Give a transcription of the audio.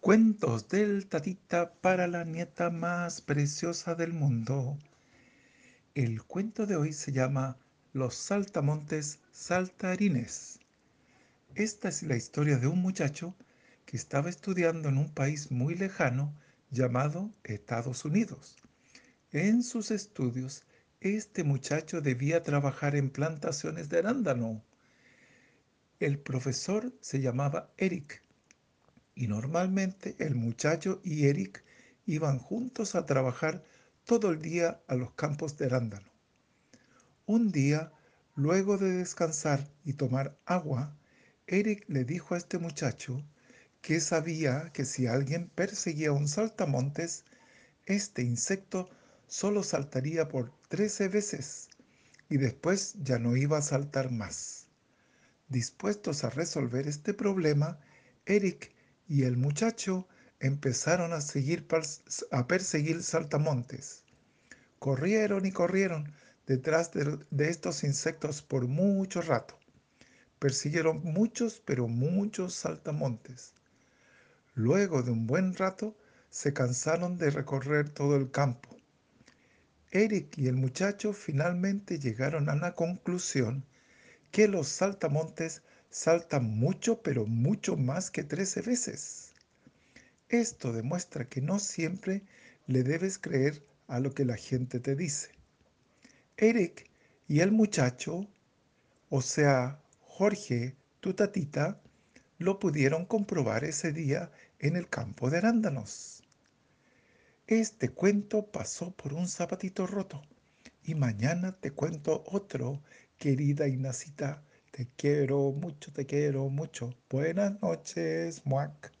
Cuentos del tatita para la nieta más preciosa del mundo. El cuento de hoy se llama Los saltamontes saltarines. Esta es la historia de un muchacho que estaba estudiando en un país muy lejano llamado Estados Unidos. En sus estudios, este muchacho debía trabajar en plantaciones de arándano. El profesor se llamaba Eric y normalmente el muchacho y Eric iban juntos a trabajar todo el día a los campos de arándano. Un día, luego de descansar y tomar agua, Eric le dijo a este muchacho que sabía que si alguien perseguía un saltamontes, este insecto solo saltaría por 13 veces y después ya no iba a saltar más. Dispuestos a resolver este problema, Eric y el muchacho empezaron a, seguir, a perseguir saltamontes. Corrieron y corrieron detrás de, de estos insectos por mucho rato. Persiguieron muchos, pero muchos saltamontes. Luego de un buen rato, se cansaron de recorrer todo el campo. Eric y el muchacho finalmente llegaron a la conclusión que los saltamontes saltan mucho, pero mucho más que 13 veces. Esto demuestra que no siempre le debes creer a lo que la gente te dice. Eric y el muchacho, o sea, Jorge, tu tatita, lo pudieron comprobar ese día en el campo de arándanos. Este cuento pasó por un zapatito roto y mañana te cuento otro, querida Ignacita te quiero mucho, te quiero mucho. Buenas noches, Muac.